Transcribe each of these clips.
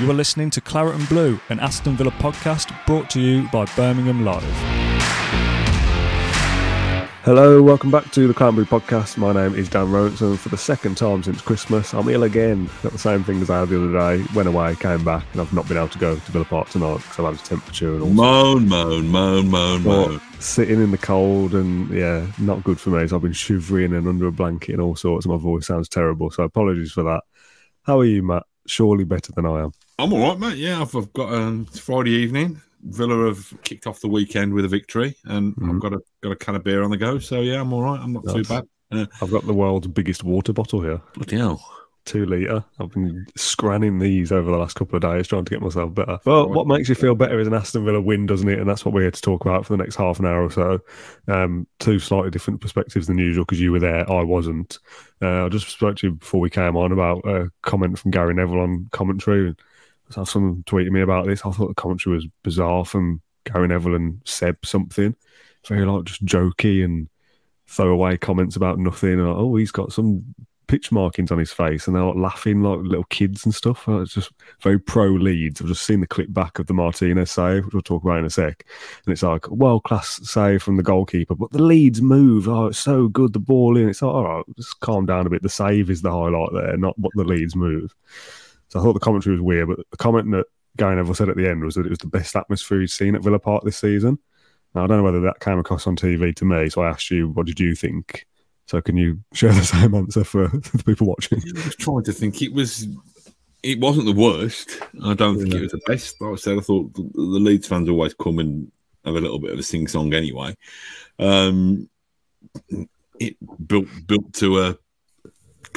You are listening to Claret and Blue, an Aston Villa podcast brought to you by Birmingham Live. Hello, welcome back to the Claret and Blue podcast. My name is Dan Rolinson. For the second time since Christmas, I'm ill again. Got the same thing as I had the other day. Went away, came back, and I've not been able to go to Villa Park tonight because I've had a temperature and all. Moan, moan, moan, moan, moan. Sitting in the cold and yeah, not good for me. So I've been shivering and under a blanket and all sorts. And my voice sounds terrible. So apologies for that. How are you, Mat? Surely better than I am. I'm all right, mate. Yeah, I've, I've got um, Friday evening. Villa have kicked off the weekend with a victory, and Mhm. I've got a got a can of beer on the go. So yeah, I'm all right. I'm not too bad. Uh, I've got the world's biggest water bottle here, bloody hell. two litre. I've been scranning these over the last couple of days trying to get myself better. Well, what makes you feel better is an Aston Villa win, doesn't it? And that's what we're here to talk about for the next half an hour or so. Um, two slightly different perspectives than usual because you were there, I wasn't. Uh, I just spoke to you before we came on about a comment from Gary Neville on commentary. So someone tweeted me about this. I thought the commentary was bizarre from Gary Neville and Seb something. Very like just jokey and throwaway comments about nothing. And like, oh, he's got some pitch markings on his face, and they're like laughing like little kids and stuff. Uh, It's just very pro Leeds. I've just seen the clip back of the Martinez save, which we'll talk about in a sec. And it's like world class save from the goalkeeper, but the Leeds move. Oh, it's so good. The ball in. It's like, all right, just calm down a bit. The save is the highlight there, not what the Leeds move. So I thought the commentary was weird, but the comment that Gary Neville said at the end was that it was the best atmosphere he'd seen at Villa Park this season. Now, I don't know whether that came across on TV to me, so I asked you, what did you think? So can you share the same answer for the people watching? I was trying to think. It was. It wasn't the worst. I don't think it was the best. Like I said, I thought the, the Leeds fans always come and have a little bit of a sing song anyway. Um, it built built to a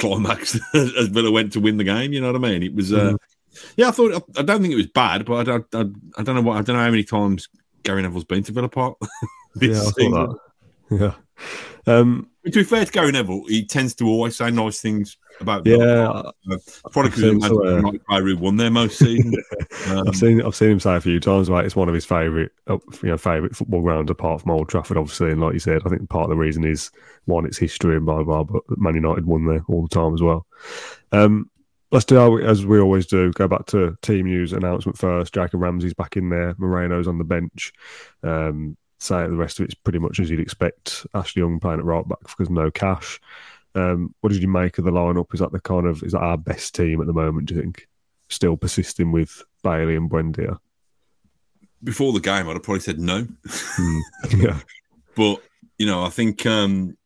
climax as Villa went to win the game. You know what I mean? It was. Uh, Yeah, I thought. I, don't think it was bad, but I don't. I, I don't know what. I don't know how many times Gary Neville's been to Villa Park. Yeah, I thought that. Yeah. Um, To be fair to Gary Neville, he tends to always say nice things about. yeah. I- Probably because seen of some, uh, Mike won there most. Um, I've seen I've seen him say a few times like it's one of his favourite uh, you know favourite football grounds apart from Old Trafford, obviously. And like you said, I think part of the reason is one, it's history and blah blah. But Man United won there all the time as well. Um, let's do as we always do. Go back to team news announcement first. Jacob Ramsey's back in there. Moreno's on the bench. Um, say the rest of it's pretty much as you'd expect. Ashley Young playing at right back because no cash. Um, what did you make of the lineup? Is that the kind of is that our best team at the moment? Do you think? Still persisting with Bailey and Buendia. before the game, I'd have probably said no. yeah, But you know, I think um,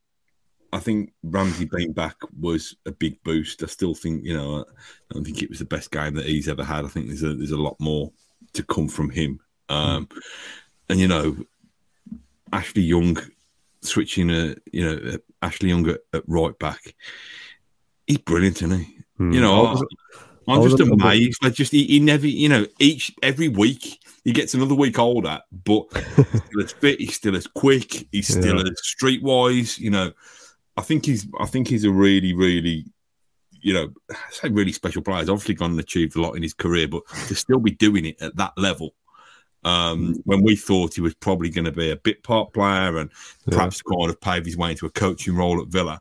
I think Ramsey being back was a big boost. I still think you know, I don't think it was the best game that he's ever had. I think there's a there's a lot more to come from him. Um, and you know, Ashley Young switching a you know uh, Ashley Young at, at right back. He's brilliant, isn't he? Hmm. You know, I was- I I'm just amazed. Like, just he, he never, you know, each every week he gets another week older, but he's still as fit. He's still as quick. He's still Yeah. as streetwise. You know, I think he's, I think he's a really, really, you know, I say really special player. He's obviously gone and achieved a lot in his career, but to still be doing it at that level. Um, when we thought he was probably going to be a bit part player and Yeah. perhaps kind of pave his way into a coaching role at Villa,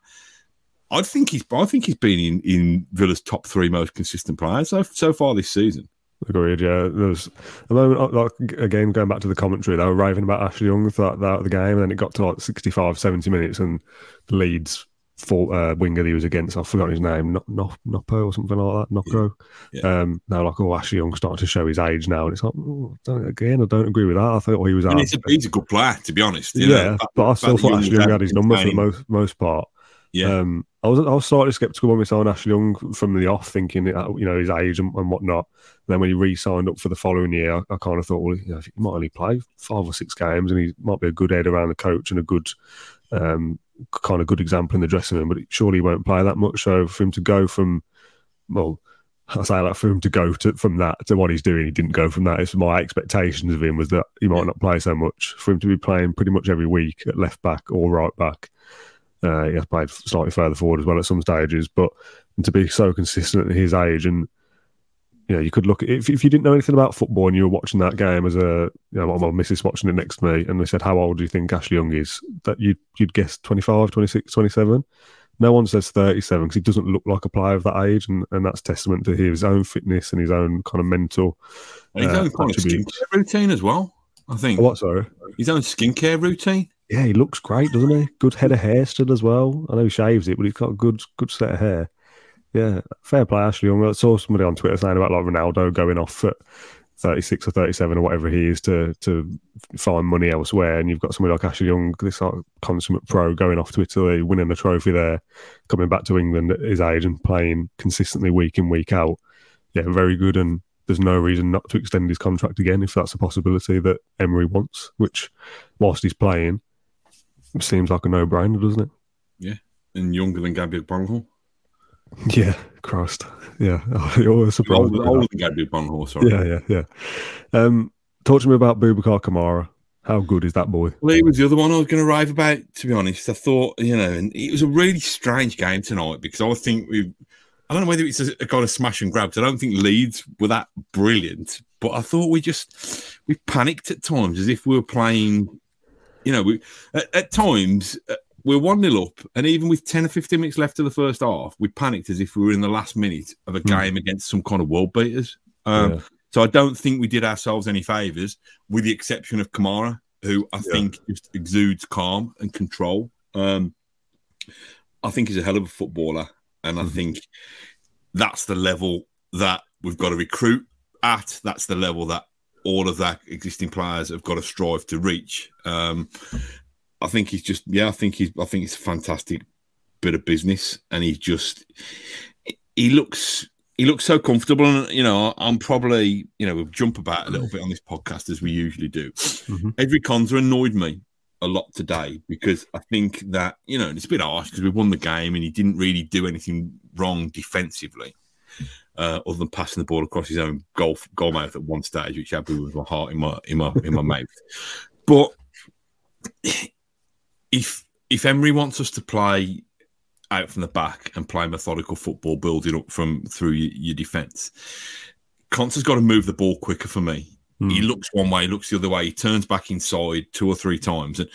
I think he's I think he's been in, in Villa's top three most consistent players so, so far this season. Agreed. Yeah, there was a moment uh, like again going back to the commentary. They were raving about Ashley Young throughout throughout the game, and then it got to like 65, 70 minutes, and the Leeds full uh, winger that he was against, I've forgotten his name, no, no, Noppo or something like that, Nocco. Yeah. Um, they're like, oh, Ashley Young's starting to show his age now, and it's like, oh, don't, again, I don't agree with that. I thought he was out. he's, a, he's a good player, to be honest. you yeah, know. but I still thought Ashley Young had his number for the most most part. Yeah, Um, I was I was slightly sceptical when we signed Ashley Young from the off, thinking you know his age and, and whatnot. And then when he re-signed up for the following year, I, I kind of thought, well, you know, he might only play five or six games, and he might be a good head around the coach and a good um, kind of good example in the dressing room. But it surely he won't play that much. So for him to go from well. I say that for him to go to from that to what he's doing, he didn't go from that. It's my expectations of him was that he might not play so much. For him to be playing pretty much every week at left back or right back, uh, he has played slightly further forward as well at some stages, but to be so consistent at his age and you know, you could look at if, if you didn't know anything about football and you were watching that game as a, you know, my missus watching it next to me and they said, How old do you think Ashley Young is? That you'd, you'd guess 25, 26, 27. No one says 37 because he doesn't look like a player of that age, and, and that's testament to his own fitness and his own kind of mental. His uh, own skincare routine as well. I think Oh, What, sorry? his own skincare routine. Yeah, he looks great, doesn't he? Good head of hair still as well. I know he shaves it, but he's got a good good set of hair. Yeah, fair play, Ashley Young. I saw somebody on Twitter saying about like Ronaldo going off at 36 or 37 or whatever he is to to find money elsewhere, and you've got somebody like Ashley Young, this like consummate pro, going off to Italy, winning a trophy there, coming back to England at his age and playing consistently week in week out. Yeah, very good, and there's no reason not to extend his contract again if that's a possibility that Emery wants. Which, whilst he's playing, seems like a no-brainer, doesn't it? Yeah. And younger than Gabriel Agbonlahor. Yeah, Christ. Yeah, you're surprised. Older, by older than Gabriel Agbonlahor, sorry. Yeah, yeah, yeah. Um, talk to me about Boubacar Kamara. How good is that boy? Well, he was the other one I was going to rave about, to be honest. I thought, you know, and it was a really strange game tonight because I think we, I don't know whether it's a, a kind of smash and grab. 'cause I don't think Leeds were that brilliant, but I thought we just, we panicked at times as if we were playing, you know, we, at, at times, uh, we're 1 0 up, and even with 10 or 15 minutes left of the first half, we panicked as if we were in the last minute of a Hmm. game against some kind of world beaters. Um, Yeah. So I don't think we did ourselves any favours, with the exception of Kamara, who I Yeah. think just exudes calm and control. Um, I think he's a hell of a footballer, and I Mhm. think that's the level that we've got to recruit at. That's the level that all of that existing players have got to strive to reach. Um, I think he's just, yeah, I think he's, I think it's a fantastic bit of business, and he's just, he looks he looks so comfortable and you know i'm probably you know we'll jump about a little bit on this podcast as we usually do Mhm. Ezri Konsa annoyed me a lot today because i think that you know it's a bit harsh because we won the game and he didn't really do anything wrong defensively uh, other than passing the ball across his own goal goal mouth at one stage which had me with my heart in my in my in my mouth but if if emery wants us to play out from the back and play methodical football, building up from through your, your defence. Konsa's got to move the ball quicker for me. Hmm. He looks one way, he looks the other way, he turns back inside two or three times, and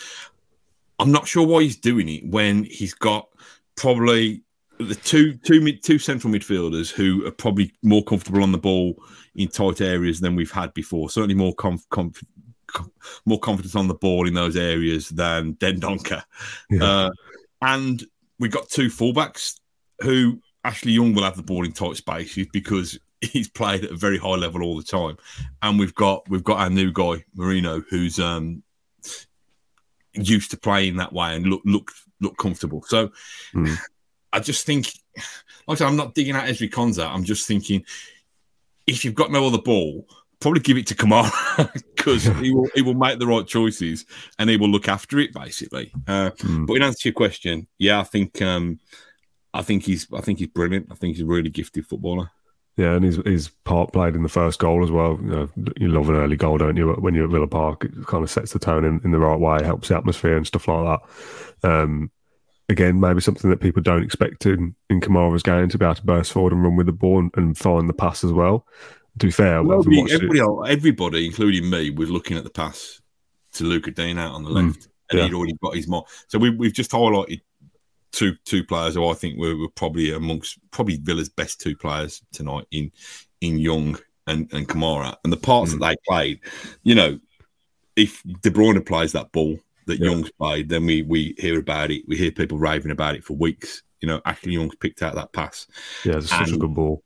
I'm not sure why he's doing it when he's got probably the two two mid two central midfielders who are probably more comfortable on the ball in tight areas than we've had before. Certainly more conf, conf, com- more confidence on the ball in those areas than Dendoncker. Yeah. Uh, and we've got two fullbacks who Ashley Young will have the ball in tight spaces because he's played at a very high level all the time. And we've got we've got our new guy, Moreno, who's um used to playing that way and look look look comfortable. So Hmm. I just think like I said, I'm not digging out Ezri Konsa. I'm just thinking if you've got no other ball, probably give it to Kamara because he will he will make the right choices and he will look after it basically. Uh, Hmm. but in answer to your question, yeah, I think um, I think he's I think he's brilliant. I think he's a really gifted footballer. Yeah, and his his part played in the first goal as well. You know, you love an early goal, don't you? When you're at Villa Park, it kind of sets the tone in, in the right way, helps the atmosphere and stuff like that. Um, again, maybe something that people don't expect in, in Kamara's game to be able to burst forward and run with the ball and, and find the pass as well. To be fair, I've Everybody, watched it- everybody, else- everybody, including me, was looking at the pass to Luca Digne out on the Mm, left, and yeah. he'd already got his mark. So we, we've just highlighted two two players who I think were, were probably amongst probably Villa's best two players tonight in in Young and, and Kamara, and the parts Mm. that they played. You know, if De Bruyne plays that ball that Yeah. Young's played, then we we hear about it. We hear people raving about it for weeks. You know, Ashley Young's picked out that pass yeah, it's such a good ball.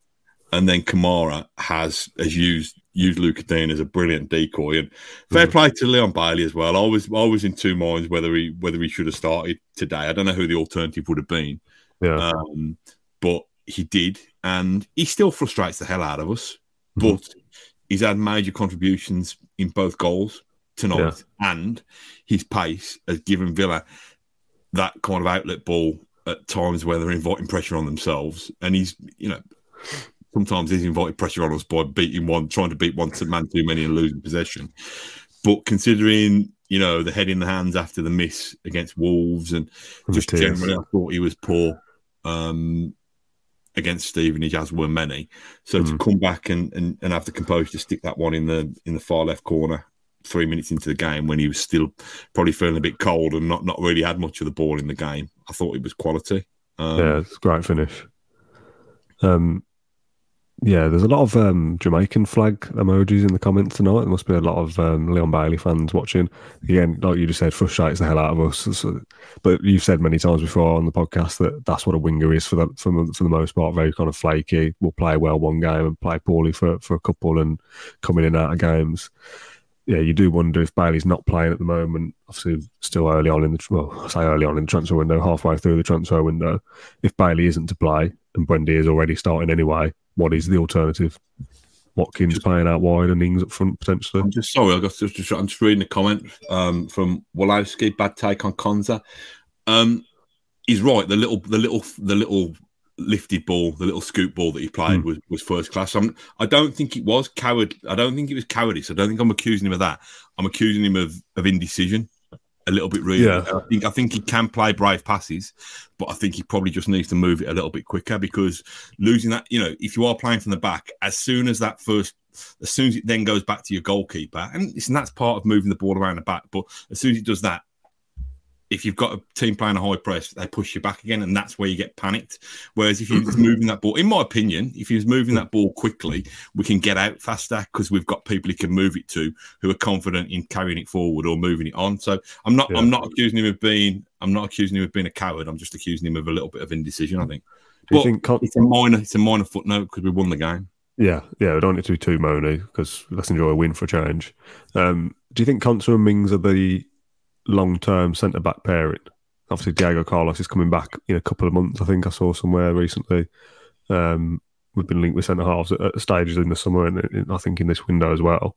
And then Kamara has has used used Luca Digne as a brilliant decoy. And fair Mhm. play to Leon Bailey as well. I was I was in two minds whether he whether he should have started today. I don't know who the alternative would have been, Yeah, um, but he did, and he still frustrates the hell out of us. Mhm. But he's had major contributions in both goals tonight, and his pace has given Villa that kind of outlet ball at times where they're inviting pressure on themselves, and he's you know sometimes he's invited pressure on us by beating one, trying to beat one to man too many and losing possession. But considering you know the head in the hands after the miss against Wolves, and just generally, I thought he was poor um, against Stevenage, as were many. So to Mm. come back and, and, and have the composure to stick that one in the in the far left corner three minutes into the game when he was still probably feeling a bit cold and not, not really had much of the ball in the game, I thought it was quality. Um, yeah, it's a great finish. Um, yeah, there's a lot of um, Jamaican flag emojis in the comments tonight. There must be a lot of um, Leon Bailey fans watching. Again, like you just said, frustrates the hell out of us. So, but you've said many times before on the podcast that that's what a winger is for the for, for the most part. Very kind of flaky. Will play well one game and play poorly for for a couple and coming in and out of games. Yeah, you do wonder if Bailey's not playing at the moment. Obviously, still early on in the well, I say early on in the transfer window, halfway through the transfer window. If Bailey isn't to play and Buendia is already starting anyway, what is the alternative? Watkins playing out wide and Ings up front potentially. I'm just sorry. I got just, just I'm just reading a comment um, from Walowski. Bad take on Konsa. Um, he's right. The little, the little, the little lifted ball, the little scoop ball that he played Hmm. was, was first class. I'm, I don't think it was coward. I don't think it was cowardice. I don't think I'm accusing him of that. I'm accusing him of, of indecision a little bit. Really, Yeah. I think I think he can play brave passes, but I think he probably just needs to move it a little bit quicker because losing that, you know, if you are playing from the back, as soon as that first as soon as it then goes back to your goalkeeper, and listen, that's part of moving the ball around the back. But as soon as it does that, if you've got a team playing a high press, they push you back again, and that's where you get panicked. Whereas if you're moving that ball, in my opinion, if you're moving that ball quickly, we can get out faster because we've got people he can move it to who are confident in carrying it forward or moving it on. So I'm not, Yeah. I'm not accusing him of being, I'm not accusing him of being a coward. I'm just accusing him of a little bit of indecision. I think Do you But- think? Con- it's a minor, it's a minor footnote because we won the game. yeah, yeah. We don't need to be too moany because let's enjoy a win for a change. Um, do you think Konsa and Mings are the long-term centre back pairing? Obviously, Diego Carlos is coming back in a couple of months. I think I saw somewhere recently. Um, we've been linked with centre halves at, at stages in the summer, and I think in this window as well.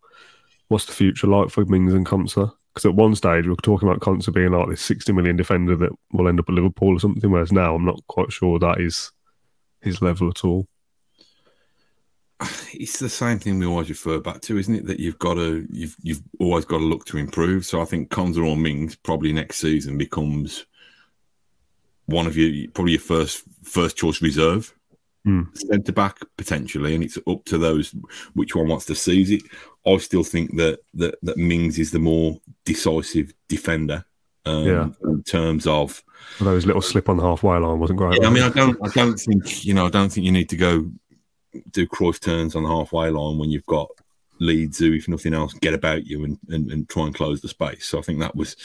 What's the future like for Mings and Konsa? Because at one stage we were talking about Konsa being like this sixty million defender that will end up at Liverpool or something. Whereas now I'm not quite sure that is his level at all. it's the same thing we always refer back to, isn't it? That you've got to you've you've always got to look to improve. So I think Konsa or Mings probably next season becomes one of your probably your first first choice reserve Hmm. centre back potentially, and it's up to those which one wants to seize it. I still think that that that Mings is the more decisive defender. Um, Yeah. in terms of his little slip on the halfway line wasn't great. yeah, I mean. I don't, I don't think you know, I don't think you need to go do Cruyff turns on the halfway line when you've got Leeds who, if nothing else, get about you and, and, and try and close the space. So I think that was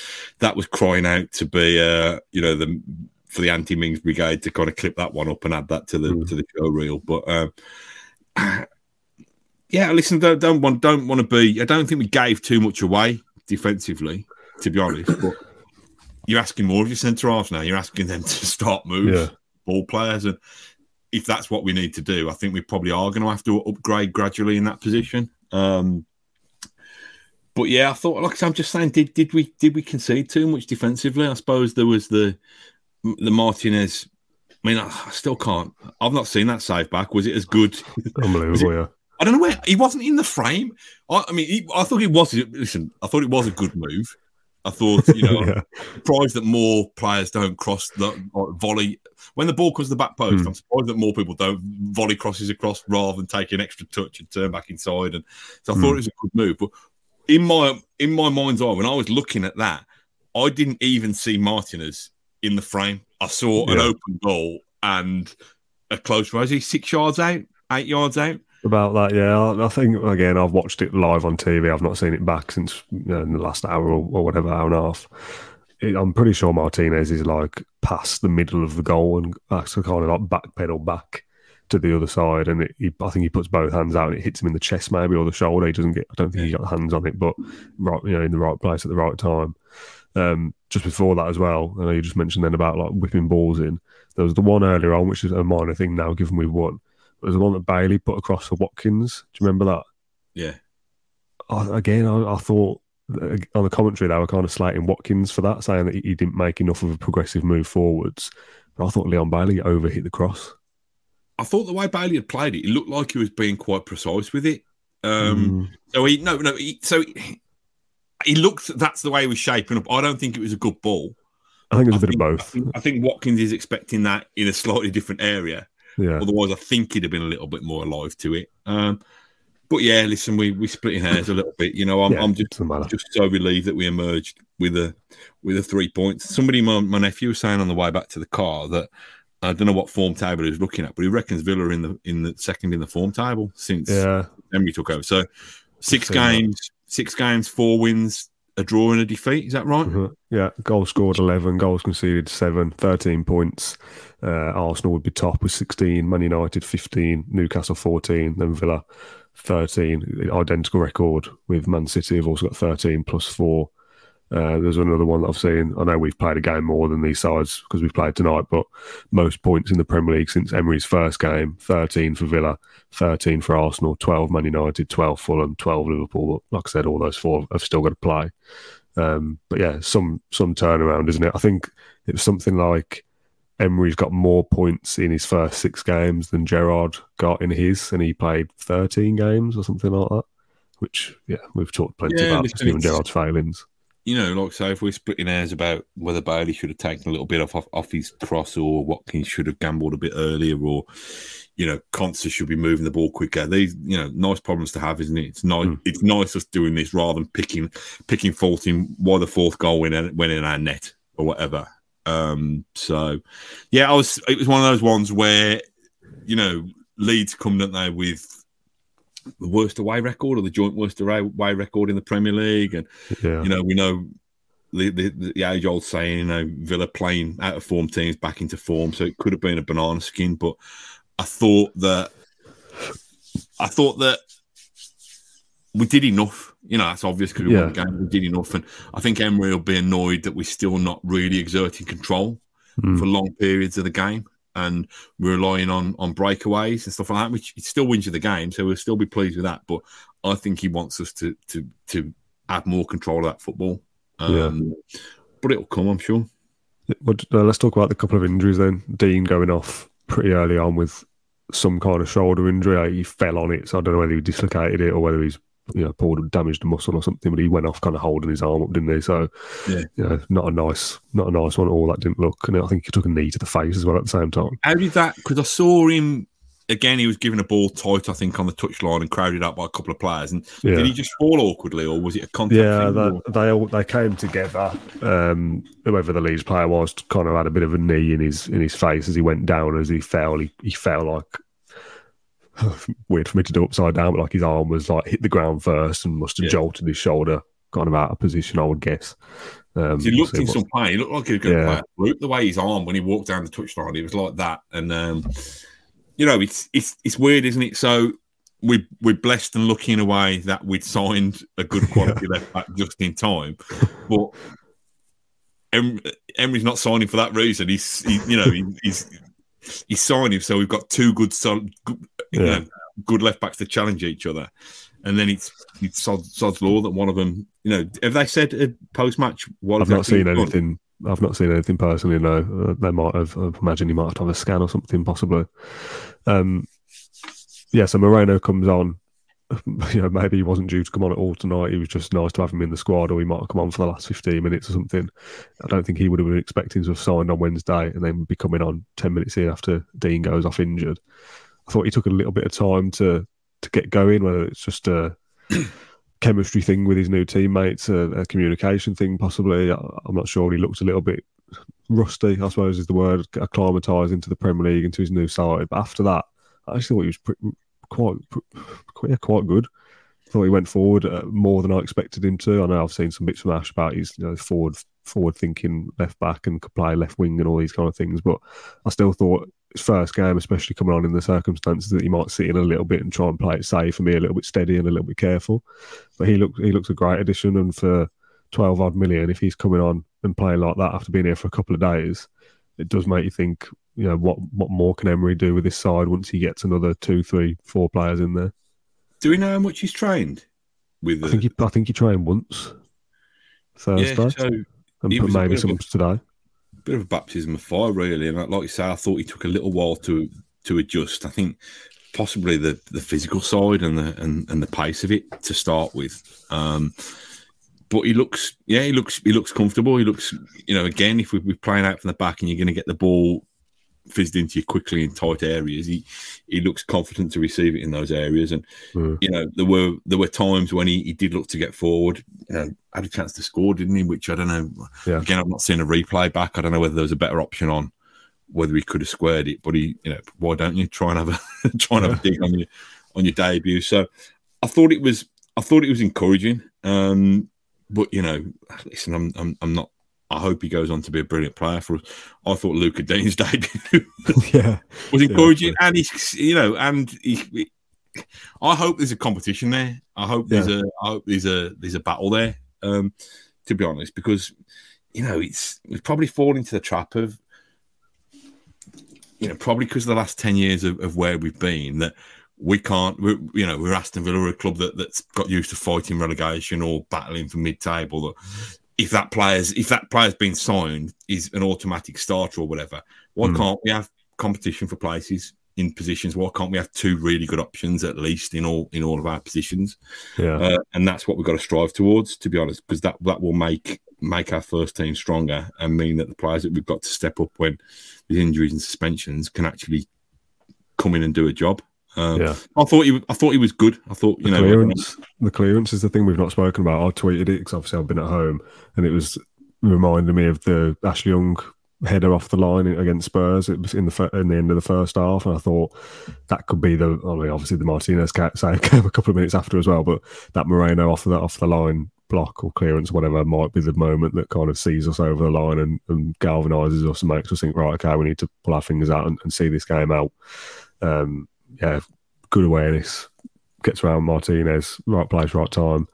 that was crying out to be, uh, you know, the for the anti Mings brigade to kind of clip that one up and add that to the Mm. to the show reel. But um, yeah, listen, don't don't want don't want to be. I don't think we gave too much away defensively, to be honest. But you're asking more of your centre halves now. You're asking them to start moves Yeah. ball players. And if that's what we need to do, I think we probably are going to have to upgrade gradually in that position. Um, but yeah, I thought, like I'm just saying, did did we did we concede too much defensively? I suppose there was the the Martinez. I mean, I, I still can't. I've not seen that save back. Was it as good? Unbelievable, yeah. I don't know where he wasn't in the frame. I, I mean, he, I thought it was. Listen, I thought it was a good move. I thought, you know, yeah. surprised that more players don't cross the volley when the ball comes to the back post. Hmm. I'm surprised that more people don't volley crosses across rather than take an extra touch and turn back inside. And so I thought Hmm. it was a good move. But in my in my mind's eye, when I was looking at that, I didn't even see Martinez in the frame. I saw an open goal and a close range. He's six yards out, eight yards out. About that, yeah. I, I think again, I've watched it live on TV. I've not seen it back since you know, in the last hour or, or whatever hour and a half. It, I'm pretty sure Martinez is like past the middle of the goal and actually kind of like backpedal back to the other side, and it, he, I think he puts both hands out and it hits him in the chest maybe or the shoulder. He doesn't get. I don't think he got the hands on it, but right, you know, in the right place at the right time. Um, just before that as well, I know you just mentioned then about like whipping balls in. There was the one earlier on, which is a minor thing now, given we've won. Was the one that Bailey put across for Watkins. Do you remember that? Yeah. I, again, I, I thought uh, on the commentary they were kind of slating Watkins for that, saying that he, he didn't make enough of a progressive move forwards. But I thought Leon Bailey overhit the cross. I thought the way Bailey had played it, it looked like he was being quite precise with it. Um, Mm, So he no no he, so he, he looked that's the way he was shaping up. I don't think it was a good ball. I think it I was a bit think, of I both. think, I think Watkins is expecting that in a slightly different area. Yeah, Otherwise, I think he'd have been a little bit more alive to it. Um, but yeah, listen, we we splitting hairs a little bit. You know, I'm, Yeah, I'm just just so relieved that we emerged with a with a three points. Somebody, my, my nephew, was saying on the way back to the car that I don't know what form table he was looking at, but he reckons Villa in the in the second in the form table since Yeah, Emery took over. So six seen that. games, six games, four wins, a draw and a defeat. Is that right? Mhm. yeah. Goals scored 11, goals conceded 7, 13 points. Uh, Arsenal would be top with 16, Man United 15, Newcastle 14, then Villa 13. Identical record with Man City. have also got 13 plus 4. Uh, there's another one that I've seen. I know we've played a game more than these sides because we've played tonight, but most points in the Premier League since Emery's first game 13 for Villa, 13 for Arsenal, 12 Man United, 12 Fulham, 12 Liverpool. But like I said, all those four have still got to play. Um, but yeah, some some turnaround, isn't it? I think it was something like Emery's got more points in his first six games than Gerrard got in his, and he played 13 games or something like that. Which, yeah, we've talked plenty Yeah, about it's- Gerrard's failings. You know, like so, if we're splitting hairs about whether Bailey should have taken a little bit off off, off his cross, or Watkins should have gambled a bit earlier, or you know, Constance should be moving the ball quicker. These, you know, nice problems to have, isn't it? It's nice. Mm. It's nice us doing this rather than picking picking fault in why the fourth goal went in, went in our net or whatever. Um, so, yeah, I was. It was one of those ones where, you know, Leeds come, don't they, with the worst away record or the joint worst away record in the Premier League, and Yeah. you know, we know the, the, the age old saying, you know, Villa playing out of form teams back into form. So it could have been a banana skin, but I thought that I thought that we did enough. You know, that's obvious because we won the game. We did enough, and I think Emery will be annoyed that we're still not really exerting control Mm. for long periods of the game, and we're relying on on breakaways and stuff like that, which it still wins you the game. So we'll still be pleased with that. But I think he wants us to to to have more control of that football. Um, But it'll come, I'm sure. But uh, let's talk about the couple of injuries then. Digne going off pretty early on with some kind of shoulder injury. He fell on it, so I don't know whether he dislocated it or whether he's you know pulled damaged a muscle or something. But he went off kind of holding his arm up, didn't he? So Yeah. you know, not a nice, not a nice one all. That didn't look. And I think he took a knee to the face as well at the same time. How did that? Because I saw him again. He was given a ball tight, I think, on the touchline and crowded out by a couple of players. And Yeah. did he just fall awkwardly, or was it a contact? Yeah, or- they all they came together. Um, whoever the Leeds player was, kind of had a bit of a knee in his in his face as he went down. As he fell, he, he fell like weird for me to do upside down, but like his arm was like hit the ground first and must have Yeah. jolted his shoulder, kind of out of position, I would guess. Um, He looked in some pain. He looked like he was going to Yeah. play. The way his arm when he walked down the touchline, he was like that. And um, you know, it's it's it's weird, isn't it? So we we're blessed and lucky in a way that we'd signed a good quality left back just in time, but. Em- Emery's not signing for that reason. He's, he, you know, he, he's he's signing so we've got two good, solid, good, you Yeah. know, good left backs to challenge each other, and then it's it's sod, sod's law that one of them, you know, have they said a post match? What I've not seen done? anything. I've not seen anything personally. No, uh, they might have. I imagine he might have to have a scan or something, possibly. Um, yeah. So Moreno comes on. You know, maybe he wasn't due to come on at all tonight. He was just nice to have him in the squad, or he might have come on for the last fifteen minutes or something. I don't think he would have been expecting to have signed on Wednesday and then be coming on ten minutes in after Digne goes off injured. I thought he took a little bit of time to to get going, whether it's just a chemistry thing with his new teammates, a, a communication thing, possibly. I, I'm not sure. He looked a little bit rusty, I suppose is the word, acclimatised into the Premier League, into his new side. But after that, I actually thought he was pretty, quite, quite, yeah, quite good. thought he went forward uh, more than I expected him to. I know I've seen some bits from Ash about his you know, forward forward thinking left back and could play left wing and all these kind of things, but I still thought his first game, especially coming on in the circumstances that he might sit in a little bit and try and play it safe and be a little bit steady and a little bit careful. But he looks he looks a great addition, and for twelve odd million, if he's coming on and playing like that after being here for a couple of days, it does make you think. You know what? What more can Emery do with this side once he gets another two, three, four players in there? Do we know how much he's trained with the? I think he, I think he trained once Thursday, yeah, so and put maybe bit of some a- today. Bit of a baptism of fire, really. And like you say, I thought he took a little while to to adjust. I think possibly the the physical side and the and, and the pace of it to start with. Um, but he looks, yeah, he looks he looks comfortable. He looks, you know, again, if we, we're playing out from the back and you're going to get the ball fizzed into you quickly in tight areas, he he looks confident to receive it in those areas. And Mm. you know, there were there were times when he, he did look to get forward. You know, had a chance to score, didn't he? Which I don't know. Yeah. Again, I've not seen a replay back. I don't know whether there was a better option on whether he could have squared it, but he, you know, why don't you try and have a try and have a dig on your on your debut? So I thought it was I thought it was encouraging. Um, but you know, listen, I'm I'm, I'm not. I hope he goes on to be a brilliant player for us. I thought Luca Digne's debut yeah, was encouraging, yeah, and he's you know, and he, I hope there's a competition there. I hope there's yeah. a I hope there's a there's a battle there. Um, to be honest, because you know it's we've probably fallen into the trap of you know probably because of the last ten years of, of where we've been that we can't. We're, you know, we're Aston Villa, we're a club that, that's got used to fighting relegation or battling for mid-table. If that player's if that player's been signed, is an automatic starter or whatever. Why mm. can't we have competition for places in positions? Why can't we have two really good options at least in all in all of our positions? Yeah, uh, and that's what we've got to strive towards, to be honest, because that that will make make our first team stronger and mean that the players that we've got to step up when with injuries and suspensions can actually come in and do a job. Um, yeah, I thought he, I thought he was good. I thought you the know clearance, the clearance is the thing we've not spoken about. I tweeted it because obviously I've been at home, and it was reminding me of the Ashley Young header off the line against Spurs. It was in the in the end of the first half, and I thought that could be the. I mean, obviously the Martinez save came a couple of minutes after as well, but that Moreno off the off the line block or clearance, whatever, might be the moment that kind of sees us over the line and, and galvanizes us and makes us think, right, okay, we need to pull our fingers out and, and see this game out. Um, yeah, good awareness, gets around Martinez, right place, right time.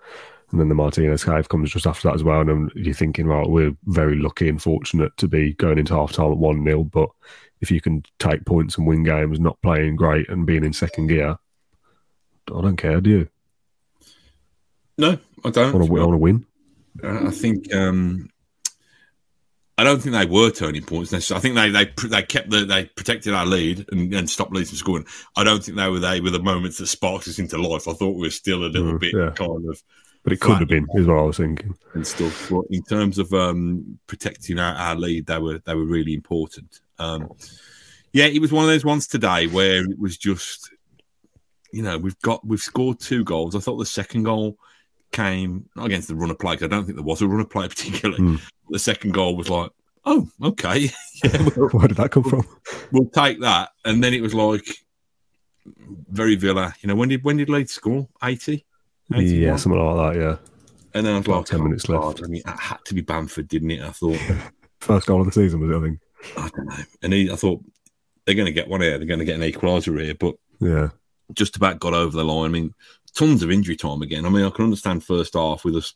And then the Martinez cave comes just after that as well. And you're thinking, right, we're very lucky and fortunate to be going into half time at 1 0. But if you can take points and win games, not playing great and being in second gear, I don't care, do you? No, I don't. I want to win. I think um, I don't think they were turning points. I think they they they kept the they protected our lead and, and stopped Leeds from scoring. I don't think they were they were the moments that sparked us into life. I thought we were still a little mm, bit yeah. kind of. But it could have been, is what I was thinking. And stuff. But in terms of um, protecting our, our, lead, they were they were really important. Um, yeah, it was one of those ones today where it was just, you know, we've got we've scored two goals. I thought the second goal came not against the run of play because I don't think there was a run of play particularly. Mm. The second goal was like, oh, okay, yeah, where did that come from? We'll take that, and then it was like very Villa. You know, when did when did Leeds score? Eighty. Yeah, something like that. Yeah. And then I was like, ten oh, minutes God. left. I mean, it had to be Bamford, didn't it? I thought first goal of the season was it? I think. I don't know. And he, I thought they're going to get one here. They're going to get an equaliser here, but yeah, just about got over the line. I mean, tons of injury time again. I mean, I can understand first half with us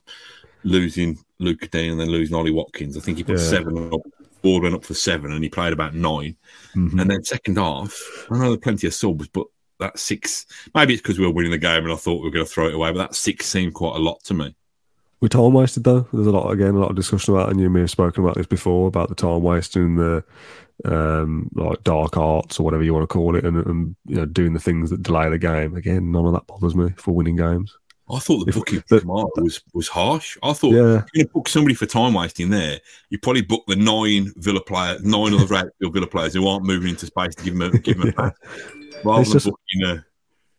losing Luke Digne and then losing Ollie Watkins. I think he put yeah. seven up, board went up for seven, and he played about 9 mm-hmm. And then second half, I know there plenty of subs, but that six, maybe it's because we were winning the game and I thought we were going to throw it away, but that six seemed quite a lot to me. We time wasted though. There's a lot again, a lot of discussion about, and you may have spoken about this before about the time wasting the um, like dark arts or whatever you want to call it, and, and you know doing the things that delay the game. Again, none of that bothers me for winning games. I thought the booking for Kamara was was harsh. I thought yeah. you book somebody for time wasting there, you probably book the nine Villa players, nine other outfield Villa players who aren't moving into space to give them a, give them a pass, rather it's than just, booking a.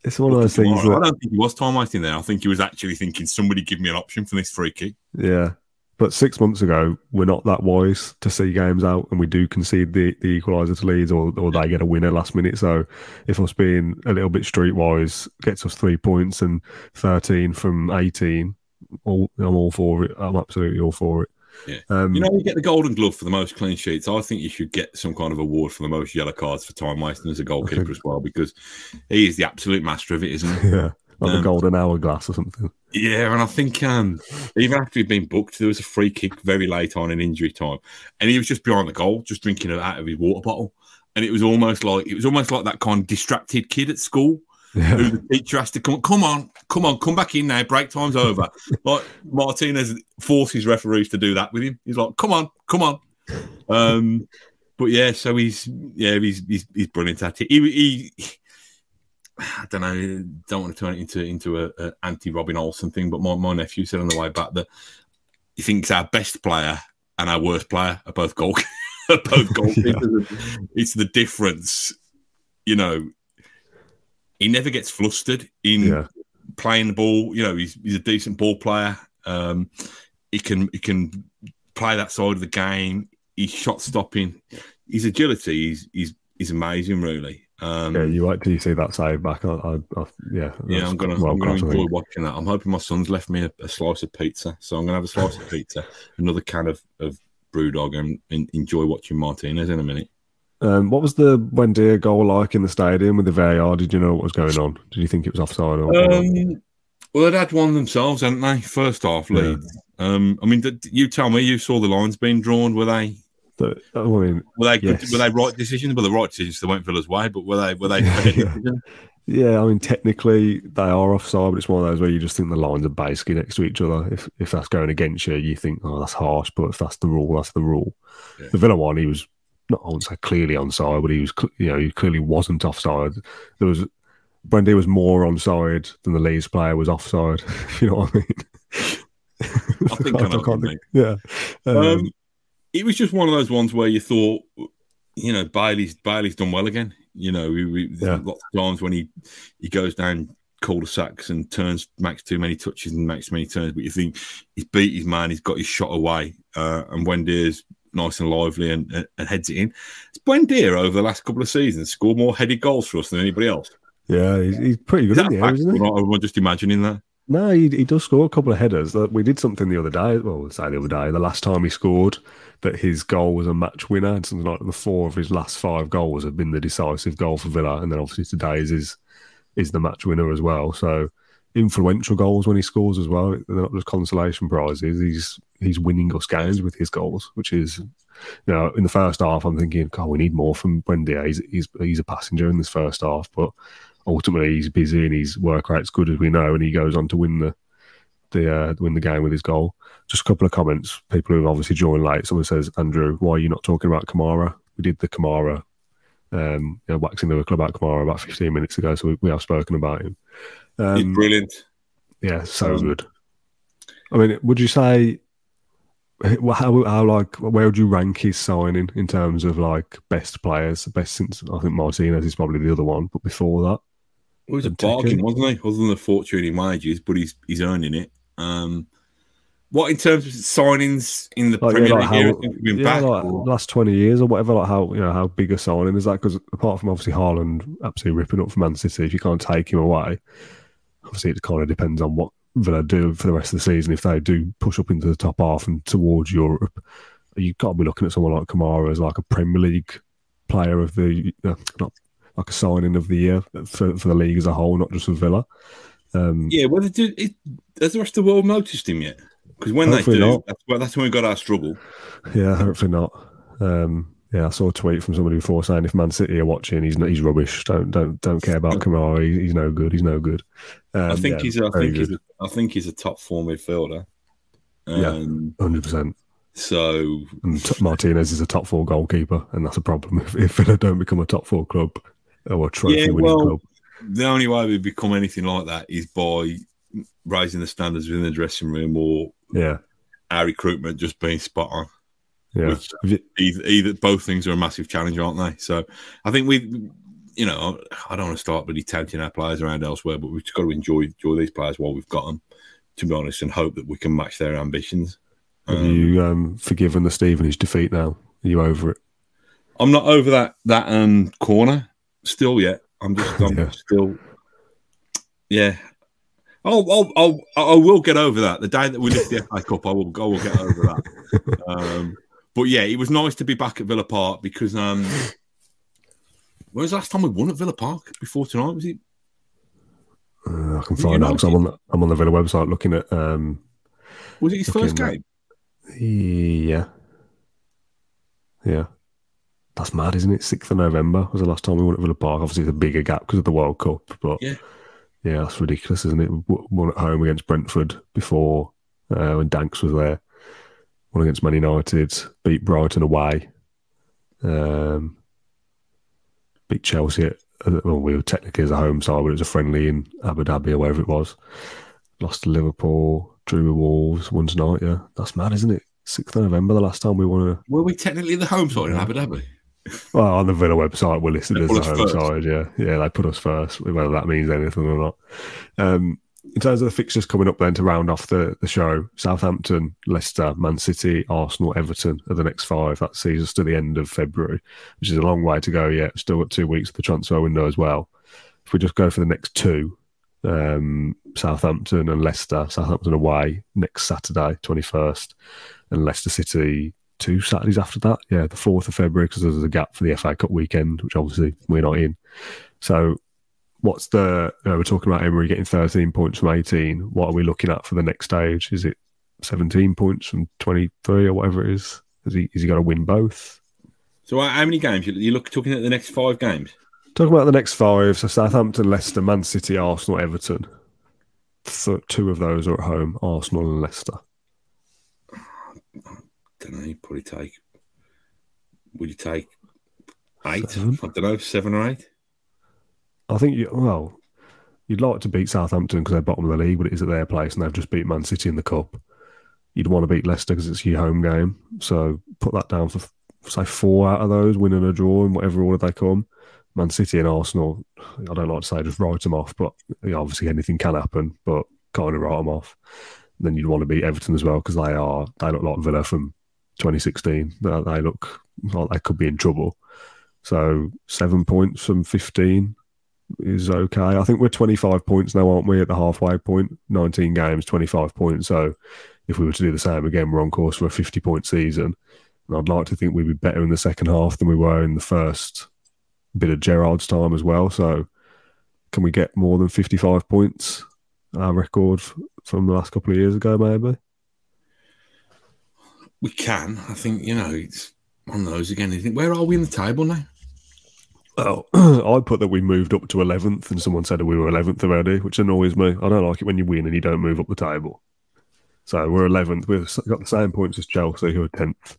It's one of those things. That, I don't think he was time wasting there. I think he was actually thinking somebody give me an option for this free kick. Yeah, but six months ago, we're not that wise to see games out, and we do concede the, the equaliser to Leeds, or, or they get a winner last minute. So, if us being a little bit streetwise gets us three points and 13 from 18, all, I'm all for it. I'm absolutely all for it. Yeah. Um, you know, you get the golden glove for the most clean sheets. I think you should get some kind of award for the most yellow cards for time wasting as a goalkeeper as well, because he is the absolute master of it, isn't he? Yeah like um, the golden hourglass or something. Yeah, and I think um, even after he'd been booked, there was a free kick very late on in injury time, and he was just behind the goal, just drinking it out of his water bottle, and it was almost like it was almost like that kind of distracted kid at school. Yeah. Who the teacher has to come, come on, come on, come back in now. Break time's over. like Martinez forces referees to do that with him. He's like, come on, come on. Um, but yeah, so he's yeah, he's he's, he's brilliant at it. He, he I don't know, don't want to turn it into into a, a anti Robin Olsen thing, but my, my nephew said on the way back that he thinks our best player and our worst player are both goal both goalkeepers. yeah. It's the difference, you know. He never gets flustered in yeah. playing the ball. You know, he's he's a decent ball player. Um, he can he can play that side of the game. He's shot stopping. his agility is is is amazing, really. Um, yeah, you you see that save back. I, I, I, yeah, yeah, I'm gonna, I'm gonna enjoy watching that. I'm hoping my son's left me a, a, slice of pizza, so I'm gonna have a slice of pizza, another can of of BrewDog, and, and enjoy watching Martinez in a minute. Um, what was the Buendia goal like in the stadium with the VAR? Did you know what was going on? Did you think it was offside? Or um, well, they'd had one themselves, hadn't they? First half lead. Yeah. Um, I mean, did, you tell me you saw the lines being drawn. Were they? The, I mean, were they yes. were they right decisions? Were the right decisions? They went Villa's way, but were they were they? yeah, I mean, technically they are offside, but it's one of those where you just think the lines are basically next to each other. If if that's going against you, you think, oh, that's harsh. But if that's the rule, that's the rule. Yeah. The Villa one, he was not I wouldn't say clearly onside, but he was you know he clearly wasn't offside. There was Buendia was more onside than the Leeds player was offside. you know what I mean? I think I, I can't think, yeah. Um, um, it was just one of those ones where you thought, you know, Bailey's Bailey's done well again. You know, we, we, yeah. lots of times when he he goes down cul-de-sacs and turns makes too many touches and makes too many turns, but you think he's beat his man, he's got his shot away, uh, and Buendia's nice and lively and, and, and heads it in. It's Buendia over the last couple of seasons scored more headed goals for us than anybody else. Yeah, he's, he's pretty good. Is that fact, isn't he? Or am just imagining that? No, he, he does score a couple of headers. We did something the other day. Well, say the other day, the last time he scored, that his goal was a match winner. And something like the four of his last five goals have been the decisive goal for Villa, and then obviously today's is is the match winner as well. So influential goals when he scores as well. They're not just consolation prizes. He's he's winning us games with his goals, which is you know in the first half I'm thinking, God, we need more from Buendia. He's he's he's a passenger in this first half, but ultimately he's busy and his work rate's good as we know, and he goes on to win the the uh, win the game with his goal. Just a couple of comments. People who've obviously joined late. Someone says, Andrew, why are you not talking about Kamara? We did the Kamara, um, you know, waxing the club about Kamara about 15 minutes ago, so we, we have spoken about him. Um, He's brilliant. Yeah, so um, good. I mean, would you say how, how like where would you rank his signing in terms of like best players? Best since I think Martinez is probably the other one, but before that, well, was a bargain, wasn't he? Other than the fortune in wages, but he's he's earning it. Um, what in terms of signings in the like, Premier yeah, like League? How, yeah, back, like last twenty years or whatever. Like how you know how big a signing is that? Because apart from obviously Haaland absolutely ripping up for Man City, if you can't take him away, obviously it kind of depends on what Villa do for the rest of the season. If they do push up into the top half and towards Europe, you've got to be looking at someone like Kamara as like a Premier League player of the uh, not like a signing of the year for, for the league as a whole, not just for Villa. Um, yeah, well, did, it, has the rest of the world noticed him yet? Because when they do, that's, well, that's when we got our struggle. Yeah, hopefully not. Um, yeah, I saw a tweet from somebody before saying if Man City are watching, he's he's rubbish. Don't don't don't care about Kamara. He, he's no good. He's no good. Um, I think yeah, he's. A, I think good. he's. A, I think he's a top four midfielder. Um, yeah, hundred percent. So and Martinez is a top four goalkeeper, and that's a problem if, if Villa don't become a top four club or trophy yeah, winning well, club. The only way we become anything like that is by raising the standards within the dressing room, or yeah, our recruitment just being spot on. Yeah, either, either both things are a massive challenge, aren't they? So I think we, you know, I don't want to start really touting our players around elsewhere, but we've just got to enjoy enjoy these players while we've got them, to be honest, and hope that we can match their ambitions. Have um, you um, forgiven the Stevenage defeat now? Are you over it? I'm not over that that um, corner still yet. I'm just I'm yeah. still, yeah. I'll, I'll, I'll, I will get over that. The day that we lift the FA Cup, I will, I will get over that. Um, but yeah, it was nice to be back at Villa Park because um, when was the last time we won at Villa Park? Before tonight, was it? Uh, I can find out because I'm on the, I'm on the Villa website looking at. Um, was it his first game? Yeah, yeah. That's mad, isn't it? Sixth of November was the last time we won at Villa Park. Obviously, it's a bigger gap because of the World Cup, but yeah, yeah, that's ridiculous, isn't it? Won at home against Brentford before uh, when Danks was there won against Man United, beat Brighton away, um, beat Chelsea. At, well, we were technically as a home side, but it was a friendly in Abu Dhabi or wherever it was. Lost to Liverpool, drew with Wolves, won tonight. Yeah, that's mad, isn't it? Sixth of November, the last time we won. A... Were we technically the home side in Abu Dhabi? Well, on the Villa website, we're listed as the home first. side. Yeah, yeah, they put us first, whether that means anything or not. Um, in terms of the fixtures coming up, then to round off the, the show, Southampton, Leicester, Man City, Arsenal, Everton are the next five. That sees us to the end of February, which is a long way to go yet. Still got two weeks of the transfer window as well. If we just go for the next two, um, Southampton and Leicester, Southampton away next Saturday, 21st, and Leicester City two Saturdays after that. Yeah, the 4th of February, because there's a gap for the FA Cup weekend, which obviously we're not in. So what's the you know, we're talking about Emery getting 13 points from 18 what are we looking at for the next stage? Is it 17 points from 23 or whatever it is? Has he, has he got to win both? So uh, how many games? You look talking at the next five games? Talking about the next five so Southampton Leicester Man City Arsenal Everton. So two of those are at home Arsenal and Leicester don't know you probably take would you take eight seven? I don't know seven or eight I think you, well, you'd like to beat Southampton because they're bottom of the league, but it is at their place and they've just beat Man City in the cup. You'd want to beat Leicester because it's your home game. So put that down for say four out of those, win winning a draw in whatever order they come. Man City and Arsenal, I don't like to say just write them off, but you know, obviously anything can happen, but kind of write them off. And then you'd want to beat Everton as well because they are they look like Villa from 2016. They, look like they could be in trouble. So seven points from 15 is okay. I think we're 25 points now, aren't we, at the halfway point? 19 games, 25 points. So if we were to do the same again, we're on course for a 50 point season. And I'd like to think we'd be better in the second half than we were in the first bit of Gerrard's time as well. So can we get more than 55 points? Our record from the last couple of years ago, maybe? We can. I think, you know, it's on those again. You think, where are we in the table now? Oh, I put that we moved up to 11th, and someone said that we were 11th already, which annoys me. I don't like it when you win and you don't move up the table. So we're 11th. We've got the same points as Chelsea, who are 10th.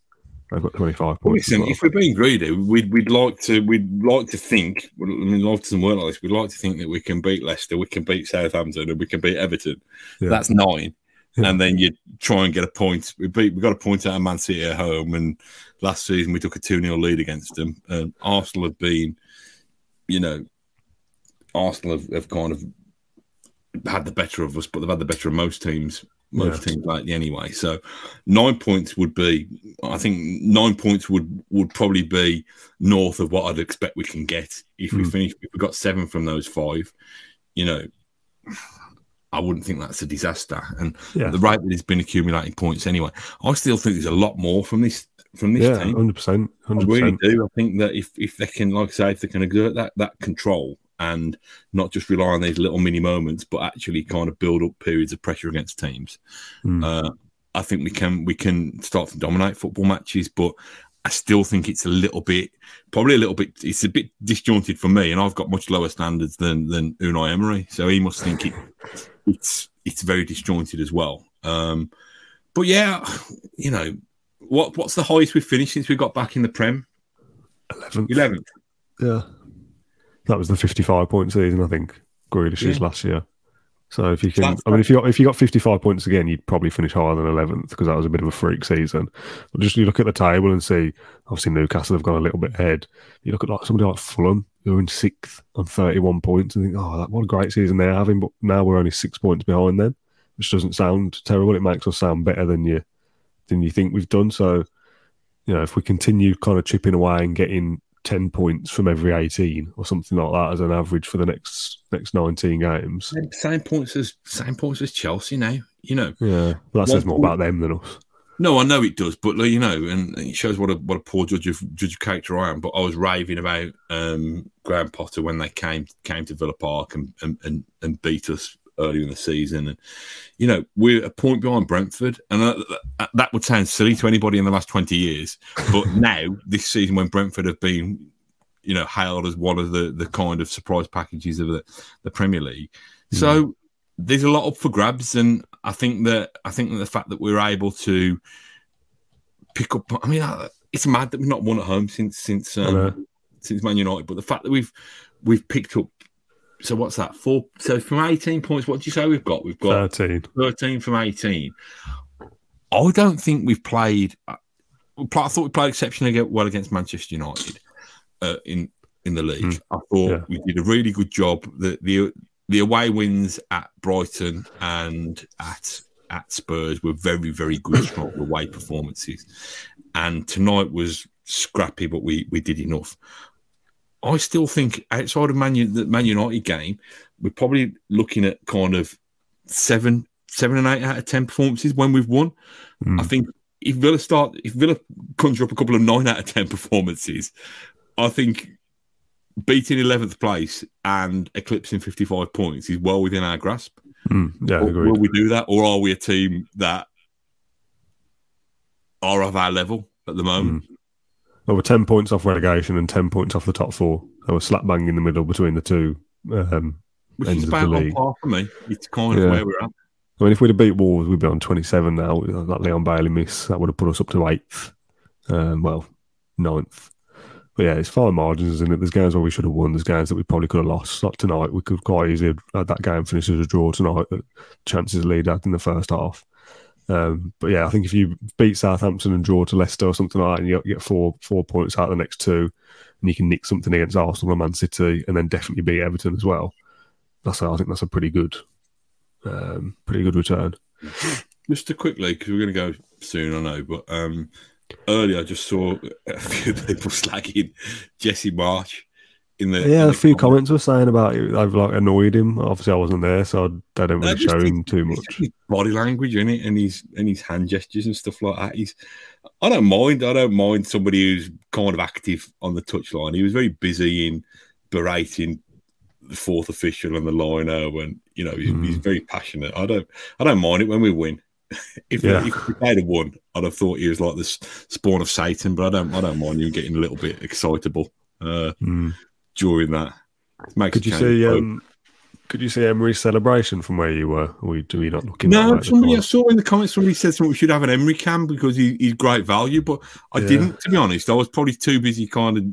They've got 25 points. Listen, well. if we're being greedy, we'd, we'd like to we'd like to think. I mean, life doesn't work like this. We'd like to think that we can beat Leicester, we can beat Southampton, and we can beat Everton. Yeah. That's nine. And then you try and get a point. We beat. We got a point out of Man City at home, and last season we took a two 0 lead against them. And Arsenal have been you know, Arsenal have, have, kind of had the better of us, but they've had the better of most teams, most yeah. teams lately anyway. So nine points would be, I think, nine points would would probably be north of what I'd expect we can get if we mm. finish. If we got seven from those five, you know. I wouldn't think that's a disaster. And yeah. the rate that he's been accumulating points anyway, I still think there's a lot more from this from this yeah, team. Hundred percent. I really do. I think that if if they can, like I say, if they can exert that that control and not just rely on these little mini moments, but actually kind of build up periods of pressure against teams, mm. uh, I think we can we can start to dominate football matches. But I still think it's a little bit, probably a little bit, it's a bit disjointed for me, and I've got much lower standards than than Unai Emery, so he must think it, it's it's very disjointed as well. Um, but yeah, you know, what what's the highest we've finished since we got back in the Prem? Eleventh. Eleventh. Yeah, that was the fifty-five point season. I think Grealish's yeah. last year. So if you can, That's I mean, if you got if you got fifty-five points again, you'd probably finish higher than eleventh because that was a bit of a freak season. But just you look at the table and see, obviously Newcastle have gone a little bit ahead. You look at like somebody like Fulham who are in sixth on thirty-one points and think, oh, that, what a great season they're having. But now we're only six points behind them, which doesn't sound terrible. It makes us sound better than you than you think we've done. So, you know, if we continue kind of chipping away and getting ten points from every eighteen or something like that as an average for the next next nineteen games, same points as same points as Chelsea now. You know, yeah, well, that says more about them than us. No, I know it does, but you know, and it shows what a what a poor judge of judge of character I am. But I was raving about um, Graham Potter when they came came to Villa Park and and, and, and beat us earlier in the season. And, you know, we're a point behind Brentford. And that, that would sound silly to anybody in the last 20 years. But now, this season, when Brentford have been, you know, hailed as one of the, the kind of surprise packages of the, the Premier League. Mm. So there's a lot up for grabs. And I think that, I think that the fact that we're able to pick up, I mean, it's mad that we've not won at home since, since, um, since Man United, but the fact that we've, we've picked up so what's that? Four. So from eighteen points, what do you say we've got? We've got thirteen. Thirteen from eighteen. I don't think we've played. I thought we played exceptionally well against Manchester United uh, in in the league. Mm. I thought yeah. we did a really good job. The the the away wins at Brighton and at at Spurs were very, very good strong away performances. And tonight was scrappy, but we we did enough. I still think outside of Man, the Man United game, we're probably looking at kind of seven, seven and eight out of ten performances when we've won. Mm. I think if Villa start, if Villa conjure up a couple of nine out of ten performances, I think beating eleventh place and eclipsing fifty-five points is well within our grasp. Mm, yeah, Will, will we do that, or are we a team that are of our level at the moment? Mm. Well, we're 10 points off relegation and 10 points off the top four. So we're slap bang in the middle between the two. Um, Which End is about on par for me. It's kind of where we're at. I mean, if we'd have beat Wolves, we'd be on 27 now. That Leon Bailey miss, that would have put us up to eighth. Um, well, ninth. But yeah, it's fine margins, isn't it? There's games where we should have won. There's games that we probably could have lost. Like tonight, we could quite easily have had that game finish as a draw tonight. Chances lead out in the first half. Um, but yeah, I think if you beat Southampton and draw to Leicester or something like that, and you get four four points out of the next two, and you can nick something against Arsenal and Man City, and then definitely beat Everton as well. That's I think that's a pretty good, um, pretty good return. Just to quickly, because we're going to go soon, I know, but um, earlier I just saw a few people slagging Jesse Marsch in the. Yeah, in a few comments. comments were saying about it. I've like annoyed him. Obviously, I wasn't there, so I don't really show him too much. body language in it, and his and his hand gestures and stuff like that. He's, I don't mind. I don't mind somebody who's kind of active on the touchline. He was very busy in berating the fourth official and the liner, and you know he's, Mm. he's very passionate. I don't, I don't mind it when we win. If, Yeah. if they'd have won, I'd have thought he was like the spawn of Satan. But I don't, I don't mind you getting a little bit excitable uh, Mm. during that. Could you see? Um, could you see Emery's celebration from where you were? Or do we not looking? No, somebody I saw in the comments somebody said something we should have an Emery cam because he, he's great value, but I Yeah. didn't to be honest. I was probably too busy kind of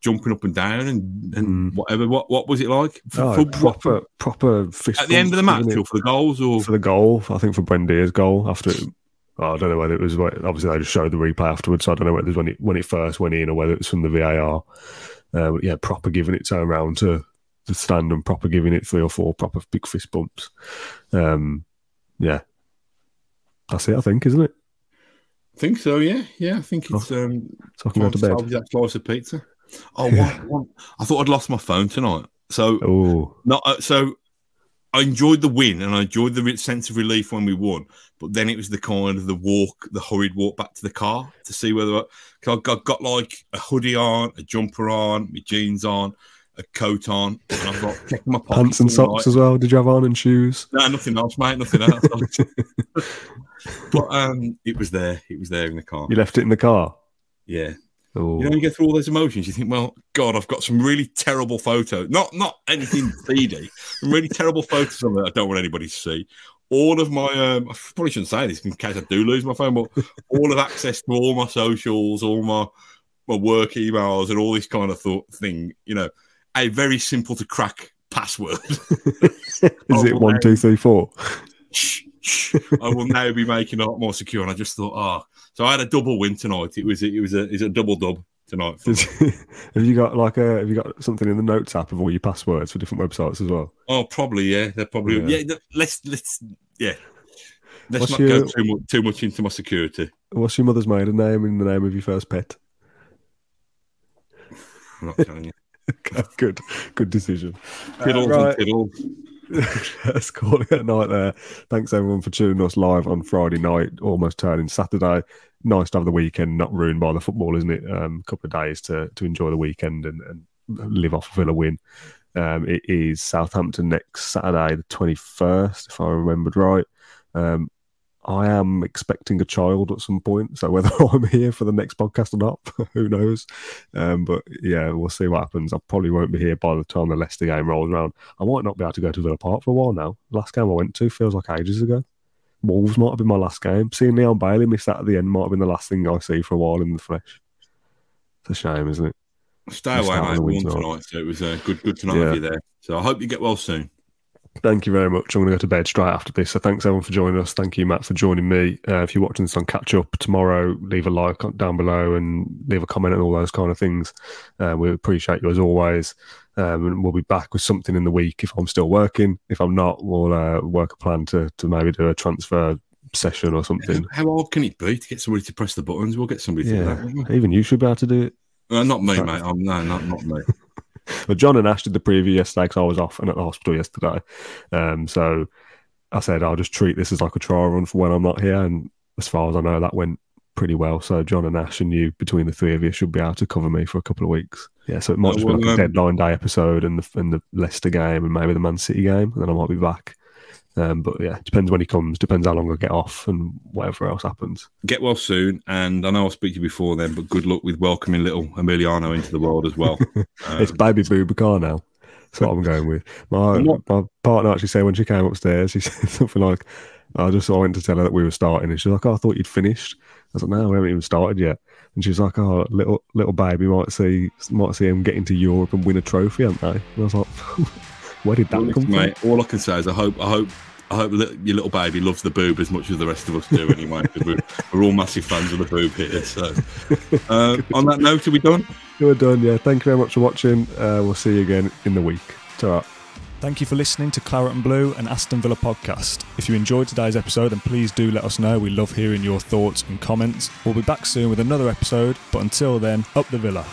jumping up and down and, and Mm. whatever. What what was it like? For- Oh, for- proper, proper fist at the end of the match or for the goals or for the goal. I think for Buendia's goal after. It, oh, I don't know whether it was obviously they just showed the replay afterwards, so I don't know whether it was when it when it first went in or whether it was from the VAR. Uh, but yeah, proper giving it turn around to the stand and proper giving it three or four proper big fist bumps. Um, yeah, that's it. I think, isn't it? I think so. Yeah, yeah. I think it's um. So I can go to bed. that slice of pizza. Oh, one, one. I thought I'd lost my phone tonight. So Oh, Not uh, so. I enjoyed the win and I enjoyed the sense of relief when we won. But then it was the kind of the walk, the hurried walk back to the car to see whether I, I got, got like a hoodie on, a jumper on, my jeans on, a coat on, and I've got checking my pants and socks as well. Did you have on and shoes? No, nothing else, mate. Nothing else. but um, it was there. It was there in the car. You left it in the car. Yeah. Oh, You know, you go through all those emotions. You think, well, God, I've got some really terrible photos. Not not anything seedy. Some really terrible photos of it. I don't want anybody to see. All of my, um, I probably shouldn't say this in case I do lose my phone, but all of access to all my socials, all my my work emails, and all this kind of thought thing. You know, a very simple to crack password. is it Oh, one, two, three, four? Shh, shh. I will now be making a lot more secure. And I just thought, oh, so I had a double win tonight. It was it was a it's a double dub tonight. Did- have you got like a? Have you got something in the notes app of all your passwords for different websites as well? Oh, probably yeah. They're probably Yeah. yeah. let's let's yeah. Let's What's not your- go too much too much into my security. What's your mother's maiden name in the name of your first pet? I'm not telling you. good, good decision. Tiddles Uh, right. and tiddles. Let's call it a night there. Thanks everyone for tuning us live on Friday night, almost turning Saturday. Nice to have the weekend not ruined by the football, isn't it? Um, a couple of days to to enjoy the weekend and, and live off a Villa win. Um, it is Southampton next Saturday, the twenty first, if I remembered right. Um, I am expecting a child at some point, so whether I'm here for the next podcast or not, who knows? Um, but yeah, we'll see what happens. I probably won't be here by the time the Leicester game rolls around. I might not be able to go to Villa Park for a while now. Last game I went to feels like ages ago. Wolves might have been my last game. Seeing Leon Bailey miss that at the end might have been the last thing I see for a while in the flesh. It's a shame, isn't it? Stay away, mate. We tonight. tonight, so it was uh, good good to not Yeah. have you there. So I hope you get well soon. Thank you very much. I'm going to go to bed straight after this. So thanks everyone for joining us. Thank you, Mat, for joining me. Uh, if you're watching this on catch up tomorrow, leave a like down below and leave a comment and all those kind of things. Uh, we appreciate you as always. Um, and we'll be back with something in the week if I'm still working. If I'm not, we'll uh, work a plan to, to maybe do a transfer session or something. How hard can it be to get somebody to press the buttons? We'll get somebody to do that. even you should be able to do it. Uh, not me, mate. I'm, no, not, not me. But John and Ash did the preview yesterday because I was off and at the hospital yesterday. Um, so I said I'll just treat this as like a trial run for when I'm not here. And as far as I know, that went pretty well. So John and Ash and you, between the three of you, should be able to cover me for a couple of weeks. Yeah, so it might just be well, like a um, deadline day episode and the and the Leicester game and maybe the Man City game, and then I might be back. Um, but yeah, depends when he comes, depends how long I get off and whatever else happens. Get well soon. And I know I'll speak to you before then, but good luck with welcoming little Emiliano into the world as well. it's Um, baby Boubacar now. That's what I'm going with. My my partner actually said when she came upstairs, she said something like, "I just I went to tell her that we were starting, and she's like, oh, I thought you'd finished." I was like, "No, we haven't even started yet." And she was like, "Oh, little little baby might see might see him get into Europe and win a trophy, haven't they?" And I was like, "Where did that Well, come from?" mate, all I can say is I hope, I hope, I hope li- your little baby loves the boob as much as the rest of us do. Anyway, 'cause we're, we're all massive fans of the boob here. So, uh, on that note, are we done? We're done. Yeah, thank you very much for watching. Uh, we'll see you again in the week. ta Thank you for listening to Claret and Blue and Aston Villa podcast. If you enjoyed today's episode, then please do let us know. We love hearing your thoughts and comments. We'll be back soon with another episode, but until then, up the Villa.